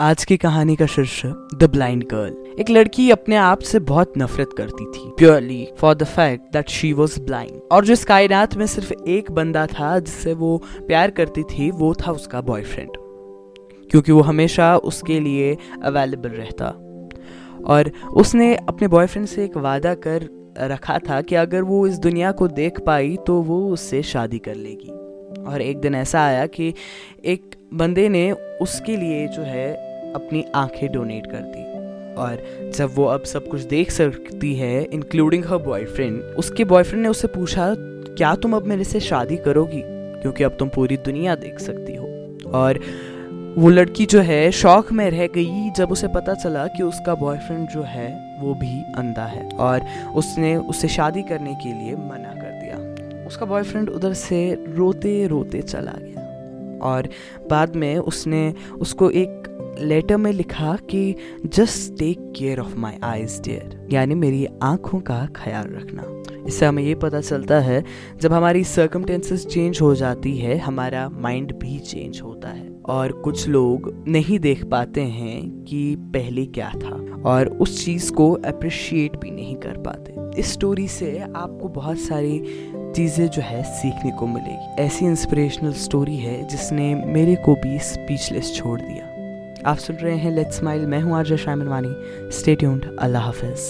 आज की कहानी का शीर्षक द ब्लाइंड गर्ल एक लड़की अपने आप से बहुत नफरत करती थी purely for the fact that she was blind और जो इस कायनात में सिर्फ़ एक बंदा था जिससे वो प्यार करती थी, वो था उसका बॉयफ्रेंड क्योंकि वो हमेशा उसके लिए अवेलेबल रहता। और उसने अपने बॉयफ्रेंड से एक वादा कर रखा था कि अगर वो इस दुनिया को देख पाई तो वो उससे शादी कर लेगी। और एक दिन ऐसा आया कि एक बंदे ने उसके लिए जो है अपनी आँखें डोनेट कर दी और जब वो अब सब कुछ देख सकती है इंक्लूडिंग हर बॉयफ्रेंड उसके बॉयफ्रेंड ने उससे पूछा, क्या तुम अब मेरे से शादी करोगी? क्योंकि अब तुम पूरी दुनिया देख सकती हो। और वो लड़की जो है, शौक में रह गई, जब उसे पता चला कि उसका बॉयफ्रेंड जो है, वो भी अंधा है। और उसने उससे शादी करने के लिए मना कर दिया। उसका बॉयफ्रेंड उधर से रोते रोते चला गया। और बाद में उसने उसको एक लेटर में लिखा कि just take care of my eyes dear यानी मेरी आँखों का ख्याल रखना। इससे हमें ये पता चलता है, जब हमारी सर्कमटेंसेस चेंज हो जाती है, हमारा माइंड भी चेंज होता है। और कुछ लोग नहीं देख पाते हैं कि पहले क्या था, और उस चीज़ को अप्रिशिएट भी नहीं कर पाते। इस स्टोरी से आपको बहुत सारी चीज़ें जो है सीखने को मिलेगी। ऐसी इंस्पिरेशनल स्टोरी है जिसने मेरे को भी स्पीचलेस छोड़ दिया। आप सुन रहे हैं लेट्स स्माइल मैं हूँ आरजय शामिनवानी स्टे ट्यून्ड अल्लाह हाफिज़।